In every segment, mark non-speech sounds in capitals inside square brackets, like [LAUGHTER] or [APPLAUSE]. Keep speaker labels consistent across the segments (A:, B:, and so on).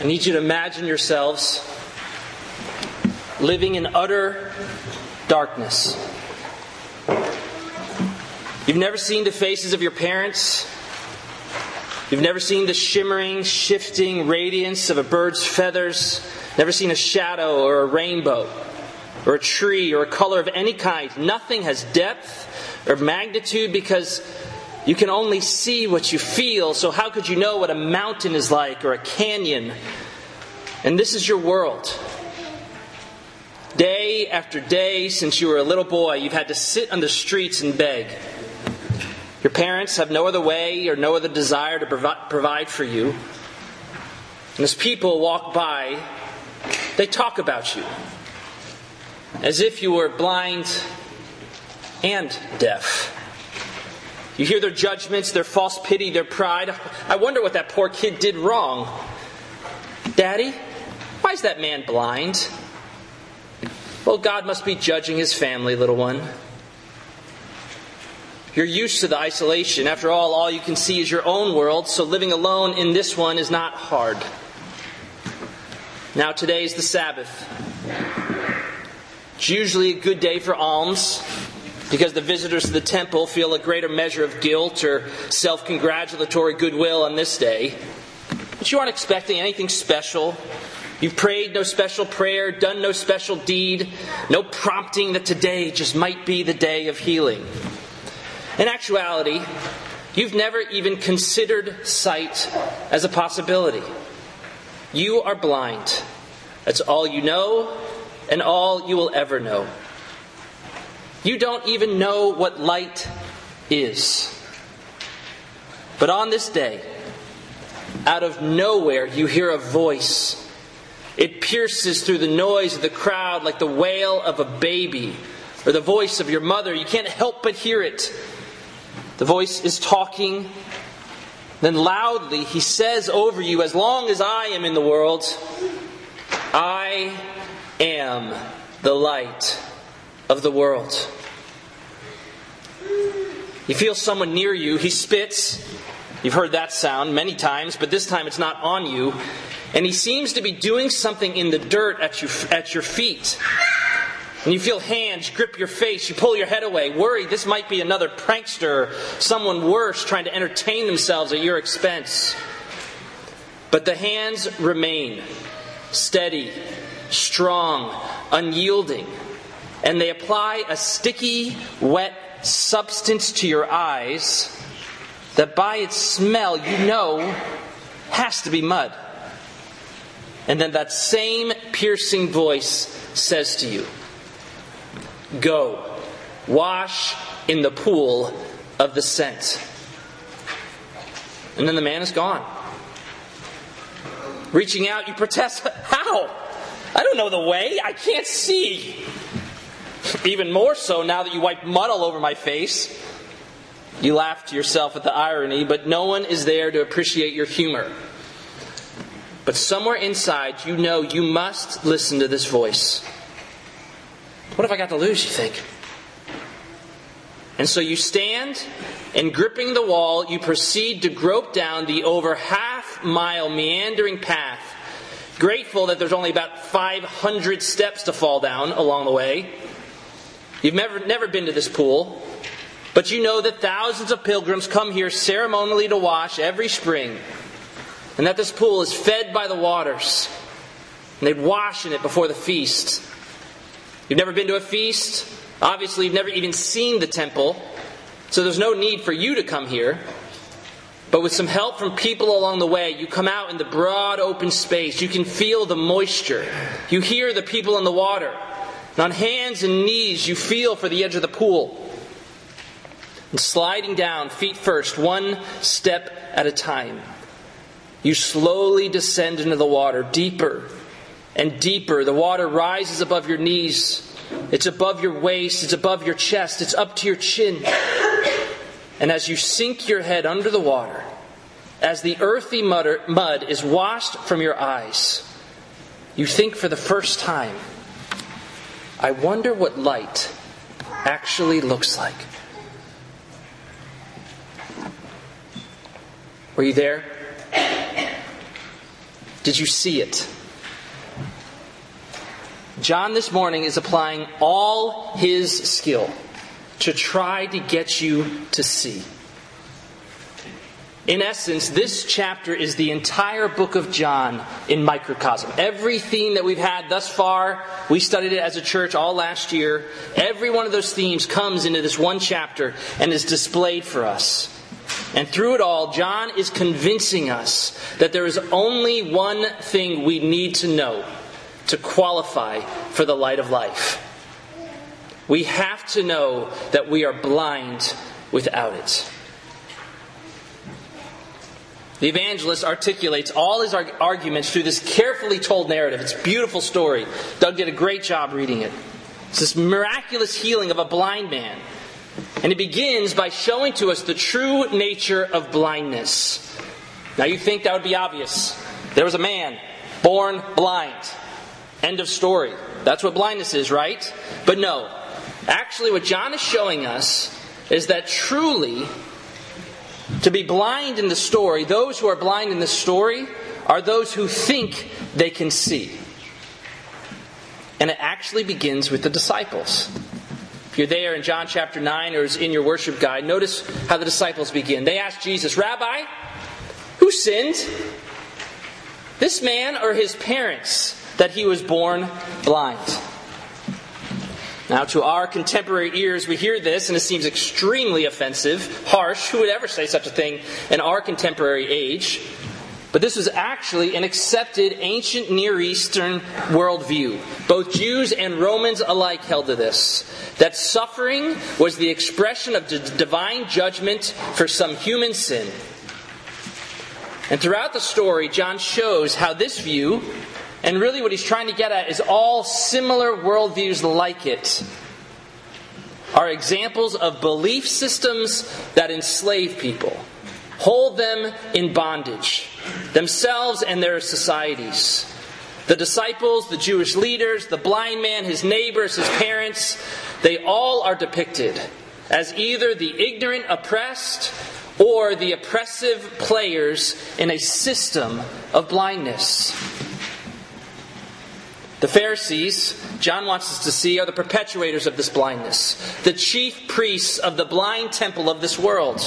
A: I need you to imagine yourselves living in utter darkness. You've never seen the faces of your parents. You've never seen the shimmering, shifting radiance of a bird's feathers. Never seen a shadow or a rainbow or a tree or a color of any kind. Nothing has depth or magnitude because you can only see what you feel. So, how could you know what a mountain is like or a canyon? And this is your world. Day after day since you were a little boy, you've had to sit on the streets and beg. Your parents have no other way or no other desire to provide for you. And as people walk by, they talk about you as if you were blind and deaf. You hear their judgments, their false pity, their pride. I wonder what that poor kid did wrong. Daddy, why is that man blind? Well, God must be judging his family, little one. You're used to the isolation. After all, all you can see is your own world, so living alone in this one is not hard. Now, today is the Sabbath. It's usually a good day for alms because the visitors to the temple feel a greater measure of guilt or self congratulatory goodwill on this day. But you aren't expecting anything special. You've prayed no special prayer, done no special deed, no prompting that today just might be the day of healing. In actuality, you've never even considered sight as a possibility. You are blind. That's all you know and all you will ever know. You don't even know what light is. But on this day, out of nowhere, you hear a voice. It pierces through the noise of the crowd like the wail of a baby or the voice of your mother. You can't help but hear it. The voice is talking. Then loudly he says over you, As long as I am in the world, I am the light of the world. You feel someone near you, he spits. You've heard that sound many times, but this time it's not on you. And he seems to be doing something in the dirt at, you, at your feet. And you feel hands grip your face, you pull your head away, worried this might be another prankster, someone worse trying to entertain themselves at your expense. But the hands remain steady, strong, unyielding, and they apply a sticky, wet substance to your eyes that by its smell you know has to be mud. And then that same piercing voice says to you, Go, wash in the pool of the sent. And then the man is gone. Reaching out, you protest, [LAUGHS] How? I don't know the way. I can't see. Even more so now that you wiped mud all over my face. You laugh to yourself at the irony, but no one is there to appreciate your humor. But somewhere inside, you know you must listen to this voice. What have I got to lose, you think? And so you stand, and gripping the wall, you proceed to grope down the over half mile meandering path, grateful that there's only about 500 steps to fall down along the way. You've never, never been to this pool, but you know that thousands of pilgrims come here ceremonially to wash every spring, and that this pool is fed by the waters, and they wash in it before the feast. You've never been to a feast. Obviously, you've never even seen the temple. So there's no need for you to come here. But with some help from people along the way, you come out in the broad open space. You can feel the moisture. You hear the people in the water. And on hands and knees, you feel for the edge of the pool. And sliding down, feet first, one step at a time, you slowly descend into the water, deeper and deeper. The water rises above your knees. It's above your waist. It's above your chest. It's up to your chin. And as you sink your head under the water, as the earthy mud is washed from your eyes, you think for the first time, I wonder what light actually looks like. Were you there? Did you see it? John this morning is applying all his skill to try to get you to see. In essence, this chapter is the entire book of John in microcosm. Every theme that we've had thus far, we studied it as a church all last year. Every one of those themes comes into this one chapter and is displayed for us. And through it all, John is convincing us that there is only one thing we need to know to qualify for the light of life. We have to know that we are blind without it. The evangelist articulates all his arguments through this carefully told narrative. It's a beautiful story. Doug did a great job reading it. It's this miraculous healing of a blind man. And it begins by showing to us the true nature of blindness. Now, you think that would be obvious. There was a man born blind. End of story. That's what blindness is, right? But no. Actually, what John is showing us is that truly to be blind in the story, those who are blind in the story are those who think they can see. And it actually begins with the disciples. If you're there in John chapter 9 or is in your worship guide, notice how the disciples begin. They ask Jesus, Rabbi, who sinned? This man or his parents that he was born blind? Now, to our contemporary ears, we hear this and it seems extremely offensive, harsh. Who would ever say such a thing in our contemporary age? But this was actually an accepted ancient Near Eastern worldview. Both Jews and Romans alike held to this that suffering was the expression of divine judgment for some human sin. And throughout the story, John shows how this view and really, what he's trying to get at is all similar worldviews like it are examples of belief systems that enslave people, hold them in bondage, themselves and their societies. The disciples, the Jewish leaders, the blind man, his neighbors, his parents, they all are depicted as either the ignorant oppressed or the oppressive players in a system of blindness. The Pharisees, John wants us to see, are the perpetuators of this blindness, the chief priests of the blind temple of this world.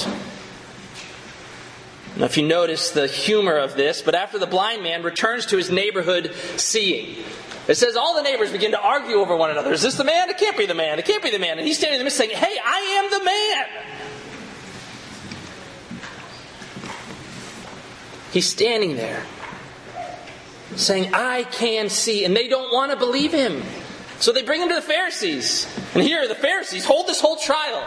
A: Now, if you notice the humor of this, but after the blind man returns to his neighborhood seeing, it says all the neighbors begin to argue over one another. Is this the man? It can't be the man. It can't be the man. And he's standing in the midst saying, Hey, I am the man. He's standing there saying, I can see. And they don't want to believe him. So they bring him to the Pharisees. And here, the Pharisees hold this whole trial,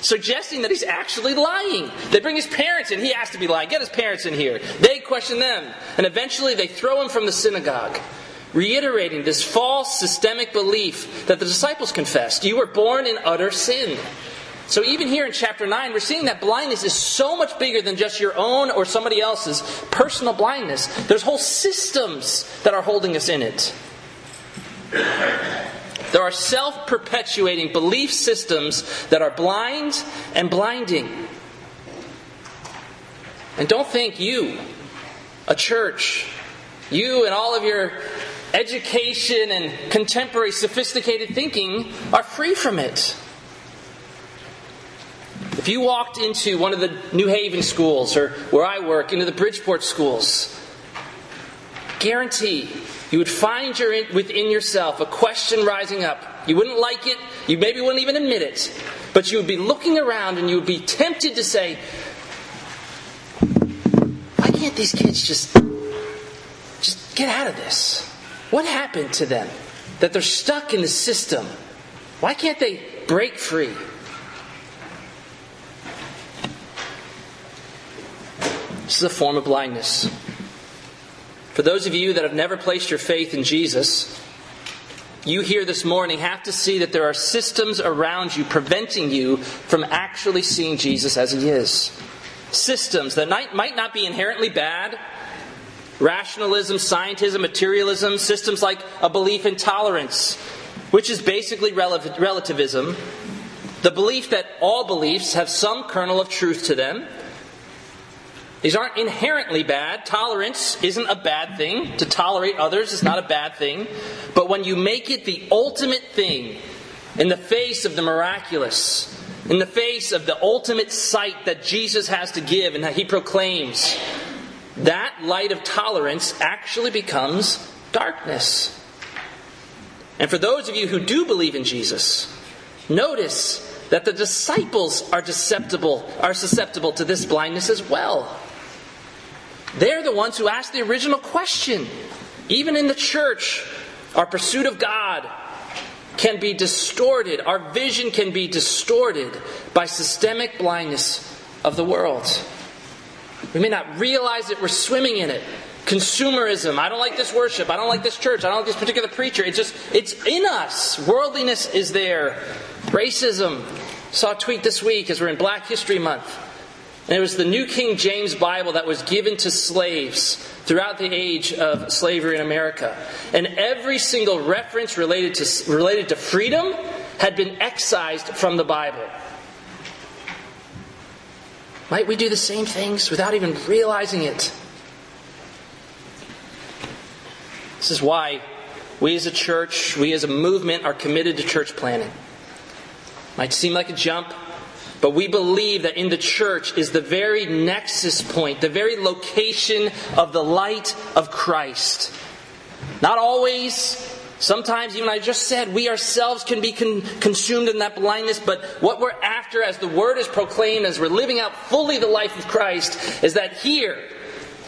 A: suggesting that he's actually lying. They bring his parents in. He has to be lying. Get his parents in here. They question them. And eventually they throw him from the synagogue, reiterating this false systemic belief that the disciples confessed. You were born in utter sin. So even here in chapter 9, we're seeing that blindness is so much bigger than just your own or somebody else's personal blindness. There's whole systems that are holding us in it. There are self perpetuating belief systems that are blind and blinding. And don't think you, a church, you and all of your education and contemporary sophisticated thinking are free from it. If you walked into one of the New Haven schools or where I work, into the Bridgeport schools, guarantee you would find your, within yourself a question rising up. You wouldn't like it, you maybe wouldn't even admit it, but you would be looking around and you would be tempted to say, why can't these kids just just get out of this? What happened to them? That they're stuck in the system. Why can't they break free? This is a form of blindness. For those of you that have never placed your faith in Jesus, you here this morning have to see that there are systems around you preventing you from actually seeing Jesus as he is. Systems that might not be inherently bad. Rationalism, scientism, materialism, systems like a belief in tolerance, which is basically relativism. The belief that all beliefs have some kernel of truth to them These aren't inherently bad. Tolerance isn't a bad thing. To tolerate others is not a bad thing. But when you make it the ultimate thing in the face of the miraculous, in the face of the ultimate sight that Jesus has to give and that he proclaims, that light of tolerance actually becomes darkness. And for those of you who do believe in Jesus, notice that the disciples are susceptible, are susceptible to this blindness as well. They're the ones who asked the original question. Even in the church, our pursuit of God can be distorted, our vision can be distorted by systemic blindness of the world. We may not realize that we're swimming in it. Consumerism. I don't like this worship. I don't like this church. I don't like this particular preacher. It's just, it's in us. Worldliness is there. Racism. Saw a tweet this week as we're in Black History Month. And it was the New King James Bible that was given to slaves throughout the age of slavery in America. And every single reference related to, related to freedom had been excised from the Bible. Might we do the same things without even realizing it? This is why we as a church, we as a movement are committed to church planning. Might seem like a jump, but we believe that in the church is the very nexus point, the very location of the light of Christ. Not always. Sometimes, even I just said, we ourselves can be con- consumed in that blindness, but what we're after as the word is proclaimed, as we're living out fully the life of Christ, is that here,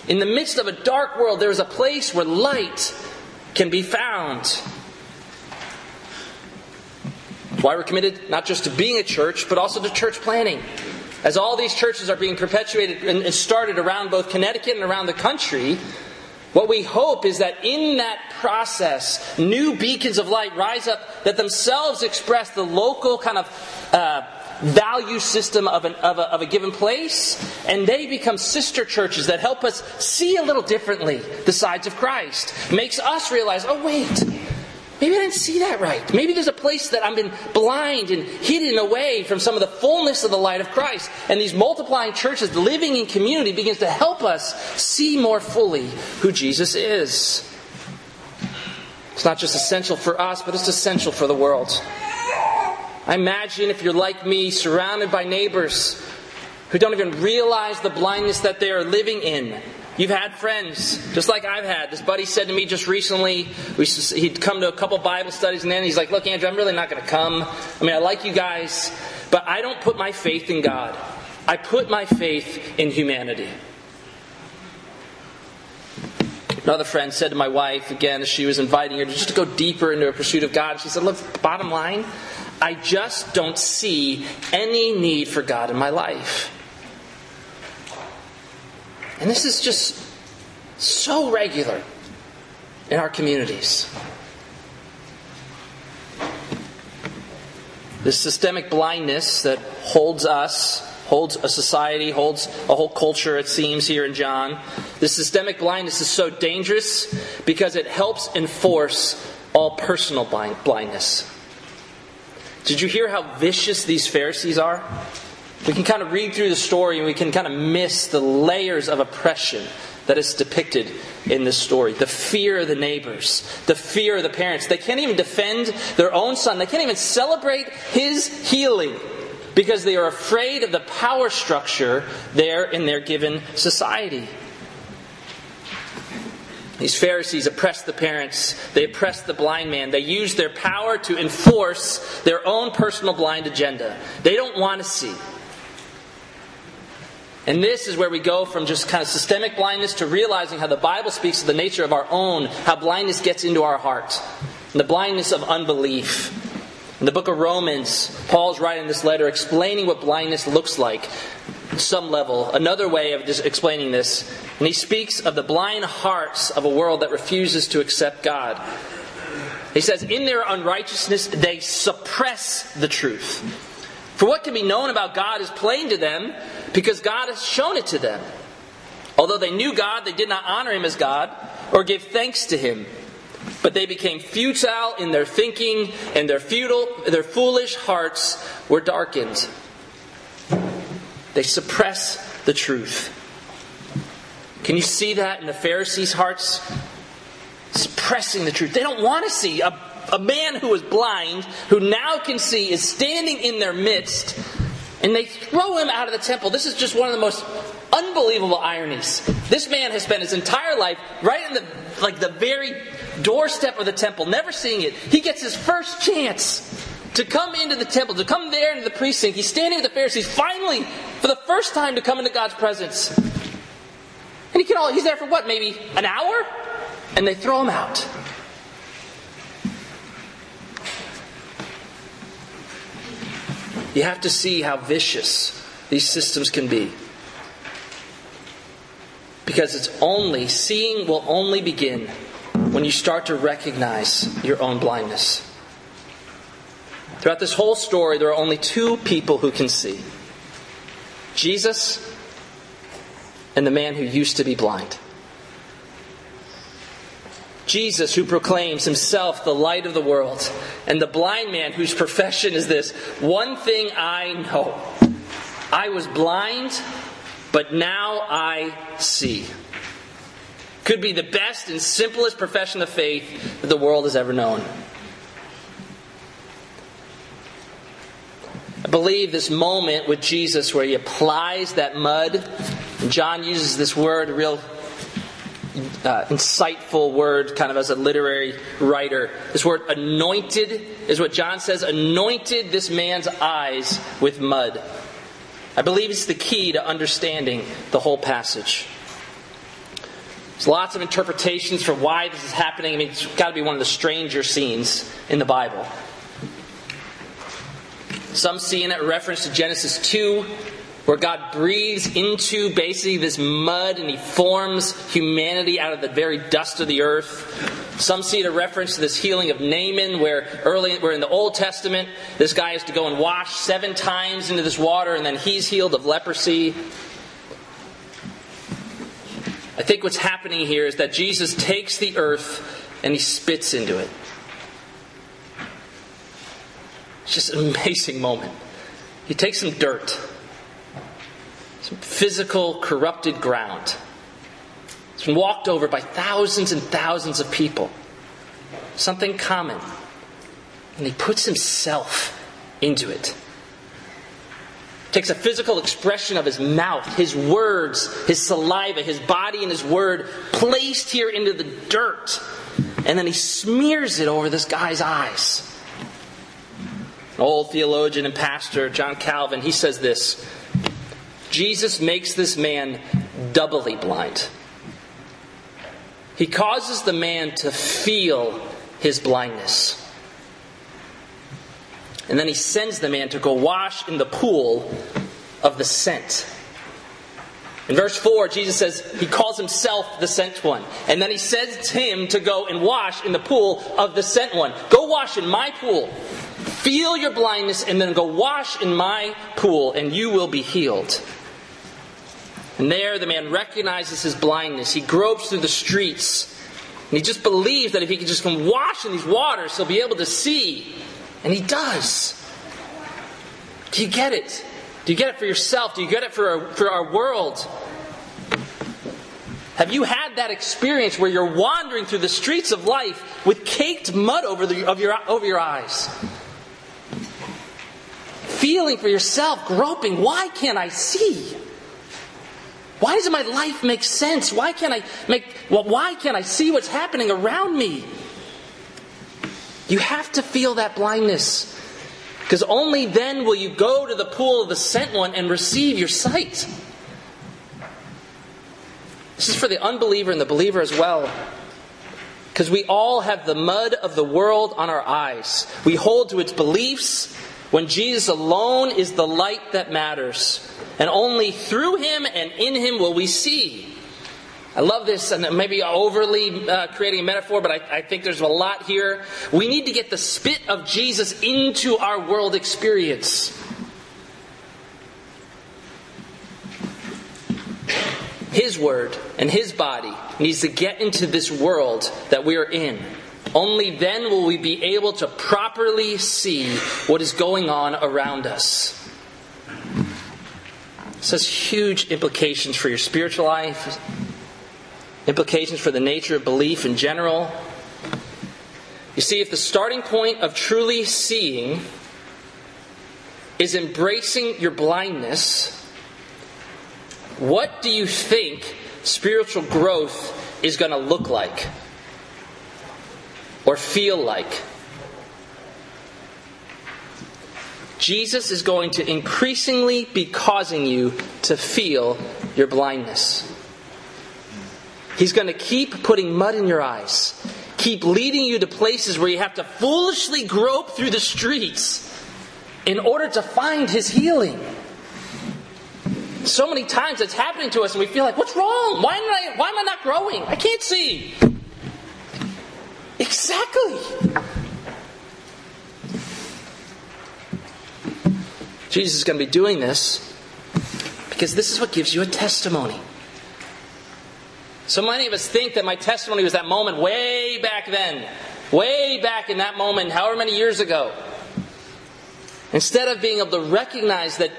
A: in the midst of a dark world, there is a place where light can be found why we're committed not just to being a church, but also to church planning. As all these churches are being perpetuated and started around both Connecticut and around the country, what we hope is that in that process, new beacons of light rise up that themselves express the local kind of uh, value system of, an, of, a, of a given place, and they become sister churches that help us see a little differently the sides of Christ. Makes us realize, oh, wait, Maybe I didn't see that right. Maybe there's a place that I've been blind and hidden away from some of the fullness of the light of Christ. And these multiplying churches living in community begins to help us see more fully who Jesus is. It's not just essential for us, but it's essential for the world. I imagine if you're like me, surrounded by neighbors who don't even realize the blindness that they are living in You've had friends, just like I've had. This buddy said to me just recently, we, he'd come to a couple Bible studies, and then he's like, Look, Andrew, I'm really not going to come. I mean, I like you guys, but I don't put my faith in God. I put my faith in humanity. Another friend said to my wife, again, as she was inviting her just to go deeper into a pursuit of God, she said, Look, bottom line, I just don't see any need for God in my life. And this is just so regular in our communities. This systemic blindness that holds us, holds a society, holds a whole culture, it seems, here in John. This systemic blindness is so dangerous because it helps enforce all personal blindness. Did you hear how vicious these Pharisees are? We can kind of read through the story and we can kind of miss the layers of oppression that is depicted in this story. The fear of the neighbors, the fear of the parents. They can't even defend their own son, they can't even celebrate his healing because they are afraid of the power structure there in their given society. These Pharisees oppressed the parents. They oppressed the blind man. They used their power to enforce their own personal blind agenda. They don't want to see. And this is where we go from just kind of systemic blindness to realizing how the Bible speaks of the nature of our own, how blindness gets into our heart, and the blindness of unbelief. In the book of Romans, Paul's writing this letter explaining what blindness looks like, some level, another way of just explaining this. And he speaks of the blind hearts of a world that refuses to accept God. He says, In their unrighteousness, they suppress the truth. For what can be known about God is plain to them because God has shown it to them. Although they knew God, they did not honor him as God or give thanks to him. But they became futile in their thinking, and their futile, their foolish hearts were darkened. They suppress the truth. Can you see that in the Pharisees' hearts? Suppressing the truth. They don't want to see. A, a man who was blind, who now can see, is standing in their midst, and they throw him out of the temple. This is just one of the most unbelievable ironies. This man has spent his entire life right in the like the very doorstep of the temple, never seeing it. He gets his first chance to come into the temple, to come there into the precinct. He's standing with the Pharisees, finally, for the first time, to come into God's presence. And he can all, he's there for what, maybe an hour? And they throw him out. You have to see how vicious these systems can be. Because it's only, seeing will only begin when you start to recognize your own blindness. Throughout this whole story, there are only two people who can see Jesus and the man who used to be blind. Jesus, who proclaims himself the light of the world, and the blind man whose profession is this one thing I know I was blind, but now I see. Could be the best and simplest profession of faith that the world has ever known. I believe this moment with Jesus where he applies that mud, John uses this word, real uh, insightful word, kind of as a literary writer. This word anointed is what John says, anointed this man's eyes with mud. I believe it's the key to understanding the whole passage. There's lots of interpretations for why this is happening. I mean, it's got to be one of the stranger scenes in the Bible. Some see in it a reference to Genesis 2, where God breathes into basically this mud and he forms humanity out of the very dust of the earth. Some see it a reference to this healing of Naaman, where early where in the Old Testament, this guy has to go and wash seven times into this water, and then he's healed of leprosy. I think what's happening here is that Jesus takes the earth and he spits into it. It's just an [LAUGHS] amazing moment. He takes some dirt, some physical, corrupted ground. It's been walked over by thousands and thousands of people. Something common. And he puts himself into it. Takes a physical expression of his mouth, his words, his saliva, his body, and his word placed here into the dirt. And then he smears it over this guy's eyes old theologian and pastor, John Calvin, he says this Jesus makes this man doubly blind. He causes the man to feel his blindness. And then he sends the man to go wash in the pool of the sent. In verse 4, Jesus says he calls himself the sent one. And then he says to him to go and wash in the pool of the sent one. Go wash in my pool. Feel your blindness and then go wash in my pool and you will be healed. And there the man recognizes his blindness. He gropes through the streets. And he just believes that if he can just come wash in these waters, he'll be able to see. And he does. Do you get it? Do you get it for yourself? Do you get it for our, for our world? Have you had that experience where you're wandering through the streets of life with caked mud over, the, of your, over your eyes? feeling for yourself, groping, why can't I see? Why doesn't my life make sense? Why can't I make well, why can't I see what's happening around me? You have to feel that blindness. Because only then will you go to the pool of the sent one and receive your sight. This is for the unbeliever and the believer as well. Because we all have the mud of the world on our eyes. We hold to its beliefs, when Jesus alone is the light that matters. And only through him and in him will we see. I love this, and maybe overly uh, creating a metaphor, but I, I think there's a lot here. We need to get the spit of Jesus into our world experience. His word and his body needs to get into this world that we are in. Only then will we be able to properly see what is going on around us. This has huge implications for your spiritual life, implications for the nature of belief in general. You see, if the starting point of truly seeing is embracing your blindness, what do you think spiritual growth is going to look like or feel like? Jesus is going to increasingly be causing you to feel your blindness. He's going to keep putting mud in your eyes, keep leading you to places where you have to foolishly grope through the streets in order to find his healing. So many times it's happening to us and we feel like, what's wrong? Why am I, why am I not growing? I can't see. Exactly. Jesus is going to be doing this because this is what gives you a testimony. So many of us think that my testimony was that moment way back then, way back in that moment, however many years ago. Instead of being able to recognize that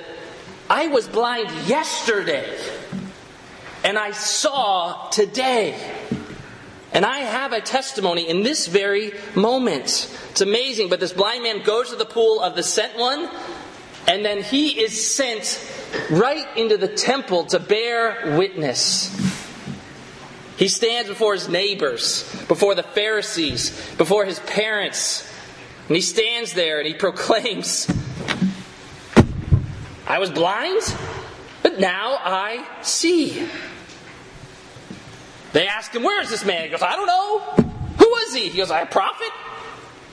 A: I was blind yesterday and I saw today. And I have a testimony in this very moment. It's amazing, but this blind man goes to the pool of the sent one and then he is sent right into the temple to bear witness. He stands before his neighbors, before the Pharisees, before his parents, and he stands there and he [LAUGHS] proclaims, I was blind, but now I see. They ask him, Where is this man? He goes, I don't know. Who was he? He goes, I a prophet?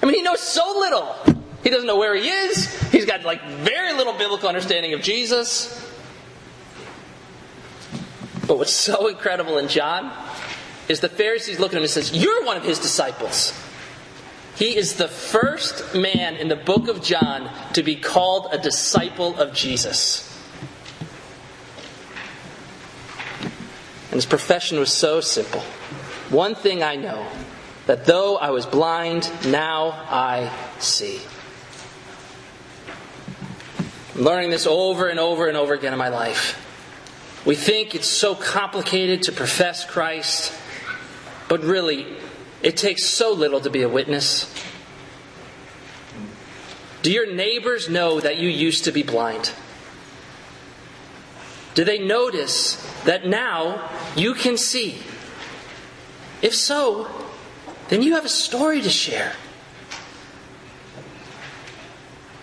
A: I mean, he knows so little. He doesn't know where he is. He's got like very little biblical understanding of Jesus. But what's so incredible in John is the Pharisees look at him and says, "You're one of his disciples." He is the first man in the book of John to be called a disciple of Jesus. His profession was so simple. One thing I know that though I was blind, now I see. I'm learning this over and over and over again in my life. We think it's so complicated to profess Christ, but really, it takes so little to be a witness. Do your neighbors know that you used to be blind? Do they notice that now you can see? If so, then you have a story to share.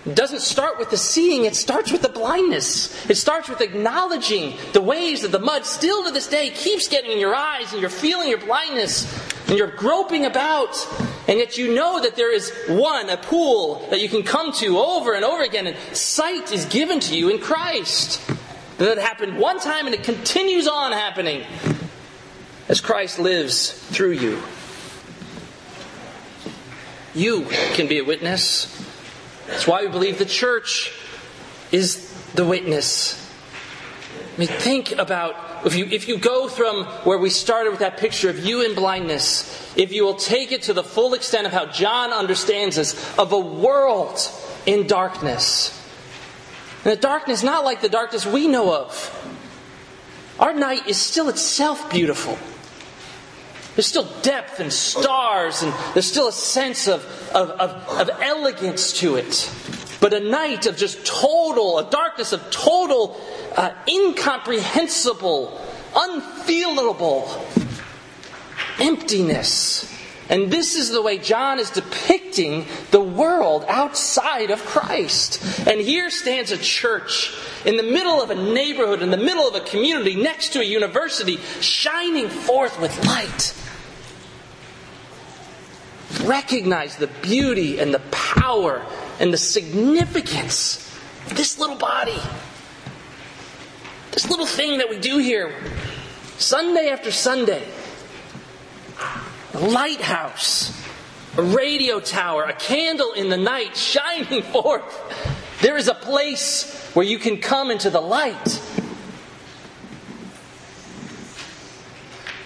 A: It doesn't start with the seeing, it starts with the blindness. It starts with acknowledging the ways that the mud still to this day keeps getting in your eyes and you're feeling your blindness and you're groping about. And yet you know that there is one, a pool that you can come to over and over again, and sight is given to you in Christ. That happened one time and it continues on happening as Christ lives through you. You can be a witness. That's why we believe the church is the witness. I mean, think about if you, if you go from where we started with that picture of you in blindness, if you will take it to the full extent of how John understands this, of a world in darkness. And the darkness not like the darkness we know of. Our night is still itself beautiful. There's still depth and stars, and there's still a sense of, of, of, of, elegance to it. But a night of just total, a darkness of total, uh, incomprehensible, unfeelable emptiness. And this is the way John is depicting the world outside of Christ. And here stands a church in the middle of a neighborhood, in the middle of a community, next to a university, shining forth with light recognize the beauty and the power and the significance of this little body. This little thing that we do here, Sunday after Sunday. A lighthouse, a radio tower, a candle in the night shining [LAUGHS] forth. There is a place where you can come into the light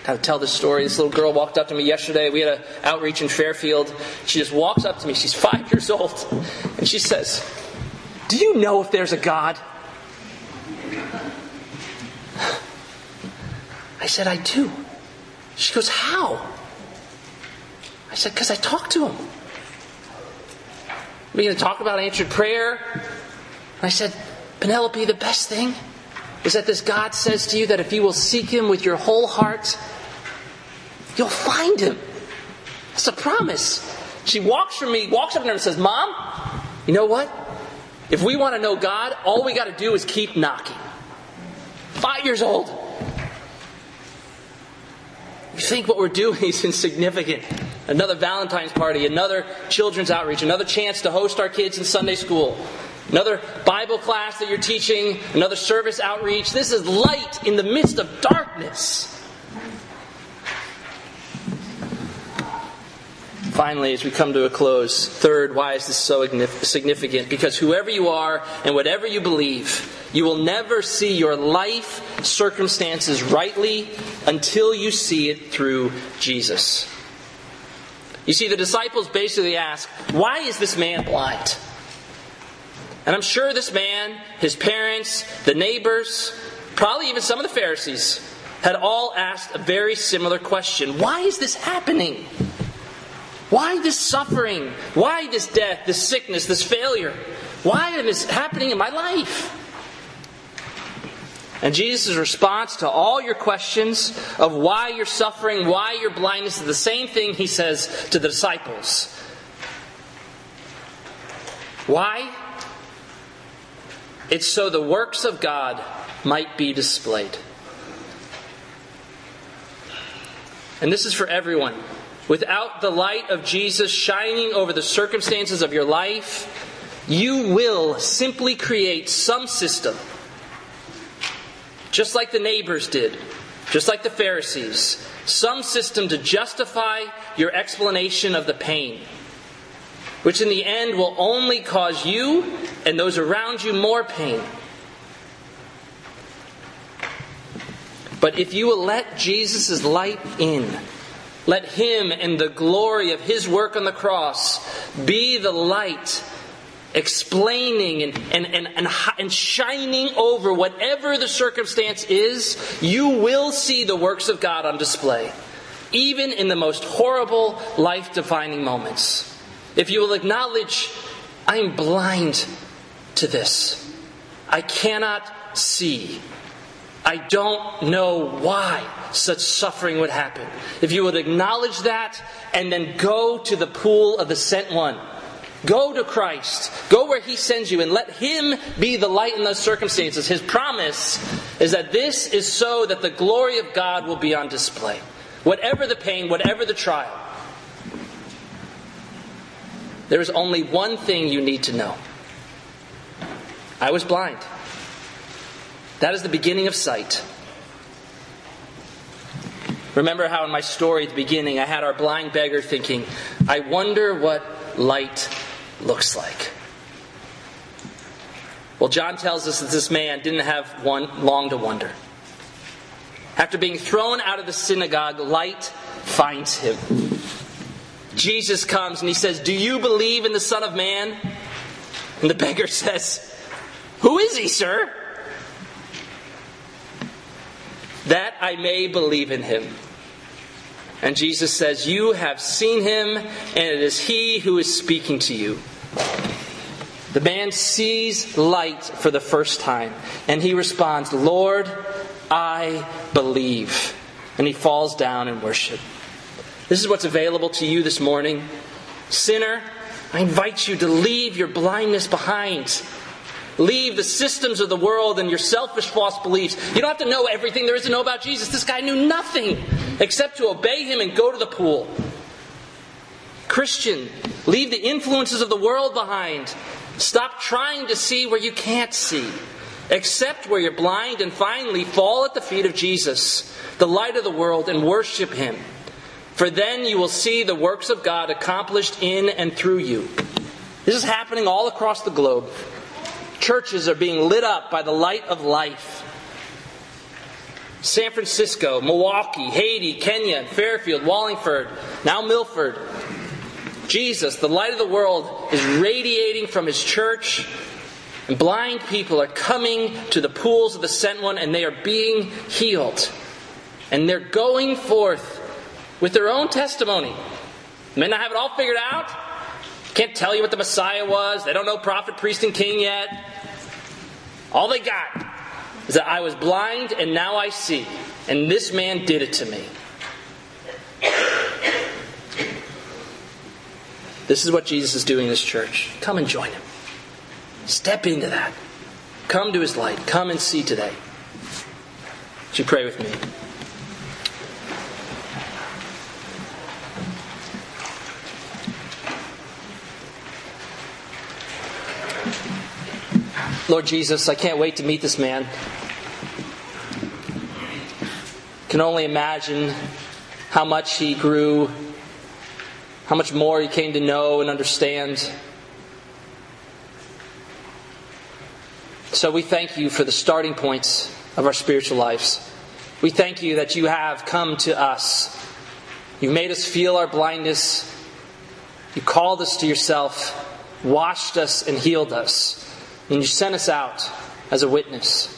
A: how to tell this story. This little girl walked up to me yesterday. We had an outreach in Fairfield. She just walks up to me. She's five years old. And she says, Do you know if there's a God? I said, I do. She goes, How? I said, Because I talked to him. We're going to talk about answered prayer. And I said, Penelope, the best thing is that this God says to you that if you will seek him with your whole heart, you'll find him. That's a promise. She walks from me, walks up to her and says, Mom, you know what? If we want to know God, all we got to do is keep knocking. Five years old. You think what we're doing is insignificant. Another Valentine's party, another children's outreach, another chance to host our kids in Sunday school, another Bible class that you're teaching, another service outreach. This is light in the midst of darkness. Finally, as we come to a close, third, why is this so significant? Because whoever you are and whatever you believe, you will never see your life circumstances rightly until you see it through Jesus. You see, the disciples basically ask, Why is this man blind? And I'm sure this man, his parents, the neighbors, probably even some of the Pharisees, had all asked a very similar question Why is this happening? Why this suffering? Why this death, this sickness, this failure? Why is this happening in my life? And Jesus' response to all your questions of why you're suffering, why your blindness is the same thing he says to the disciples. Why? It's so the works of God might be displayed. And this is for everyone. Without the light of Jesus shining over the circumstances of your life, you will simply create some system, just like the neighbors did, just like the Pharisees, some system to justify your explanation of the pain, which in the end will only cause you and those around you more pain. But if you will let Jesus' light in, let Him and the glory of His work on the cross be the light explaining and, and, and, and, and shining over whatever the circumstance is, you will see the works of God on display, even in the most horrible, life defining moments. If you will acknowledge, I'm blind to this, I cannot see. I don't know why such suffering would happen. If you would acknowledge that and then go to the pool of the sent one. Go to Christ. Go where He sends you and let Him be the light in those circumstances. His promise is that this is so that the glory of God will be on display. Whatever the pain, whatever the trial. There is only one thing you need to know I was blind. That is the beginning of sight. Remember how in my story at the beginning I had our blind beggar thinking, I wonder what light looks like. Well, John tells us that this man didn't have one long to wonder. After being thrown out of the synagogue, light finds him. Jesus comes and he says, Do you believe in the Son of Man? And the beggar [LAUGHS] says, Who is he, sir? That I may believe in him. And Jesus says, You have seen him, and it is he who is speaking to you. The man sees light for the first time, and he responds, Lord, I believe. And he falls down in worship. This is what's available to you this morning. Sinner, I invite you to leave your blindness behind Leave the systems of the world and your selfish false beliefs. You don't have to know everything there is to know about Jesus. This guy knew nothing except to obey him and go to the pool. Christian, leave the influences of the world behind. Stop trying to see where you can't see. Accept where you're blind and finally fall at the feet of Jesus, the light of the world, and worship him. For then you will see the works of God accomplished in and through you. This is happening all across the globe. Churches are being lit up by the light of life. San Francisco, Milwaukee, Haiti, Kenya, Fairfield, Wallingford, now Milford. Jesus, the light of the world, is radiating from his church, and blind people are coming to the pools of the sent one, and they are being healed. And they're going forth with their own testimony. May not have it all figured out. Can't tell you what the Messiah was. They don't know prophet, priest, and king yet. All they got is that I was blind and now I see. And this man did it to me. This is what Jesus is doing in this church. Come and join him. Step into that. Come to his light. Come and see today. Would you pray with me? Lord Jesus, I can't wait to meet this man. Can only imagine how much he grew how much more he came to know and understand. So we thank you for the starting points of our spiritual lives. We thank you that you have come to us. You've made us feel our blindness. You called us to yourself, washed us, and healed us. And you sent us out as a witness.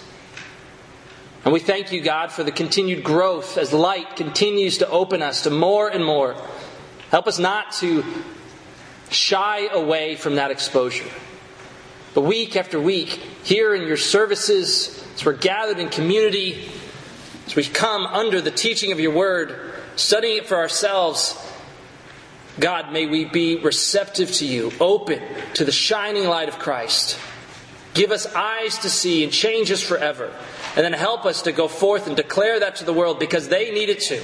A: And we thank you, God, for the continued growth as light continues to open us to more and more Help us not to shy away from that exposure. But week after week, here in your services, as we're gathered in community, as we come under the teaching of your word, studying it for ourselves, God, may we be receptive to you, open to the shining light of Christ. Give us eyes to see and change us forever. And then help us to go forth and declare that to the world because they need it too.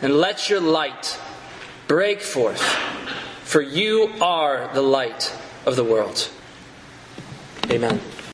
A: And let your light break forth, for you are the light of the world. Amen.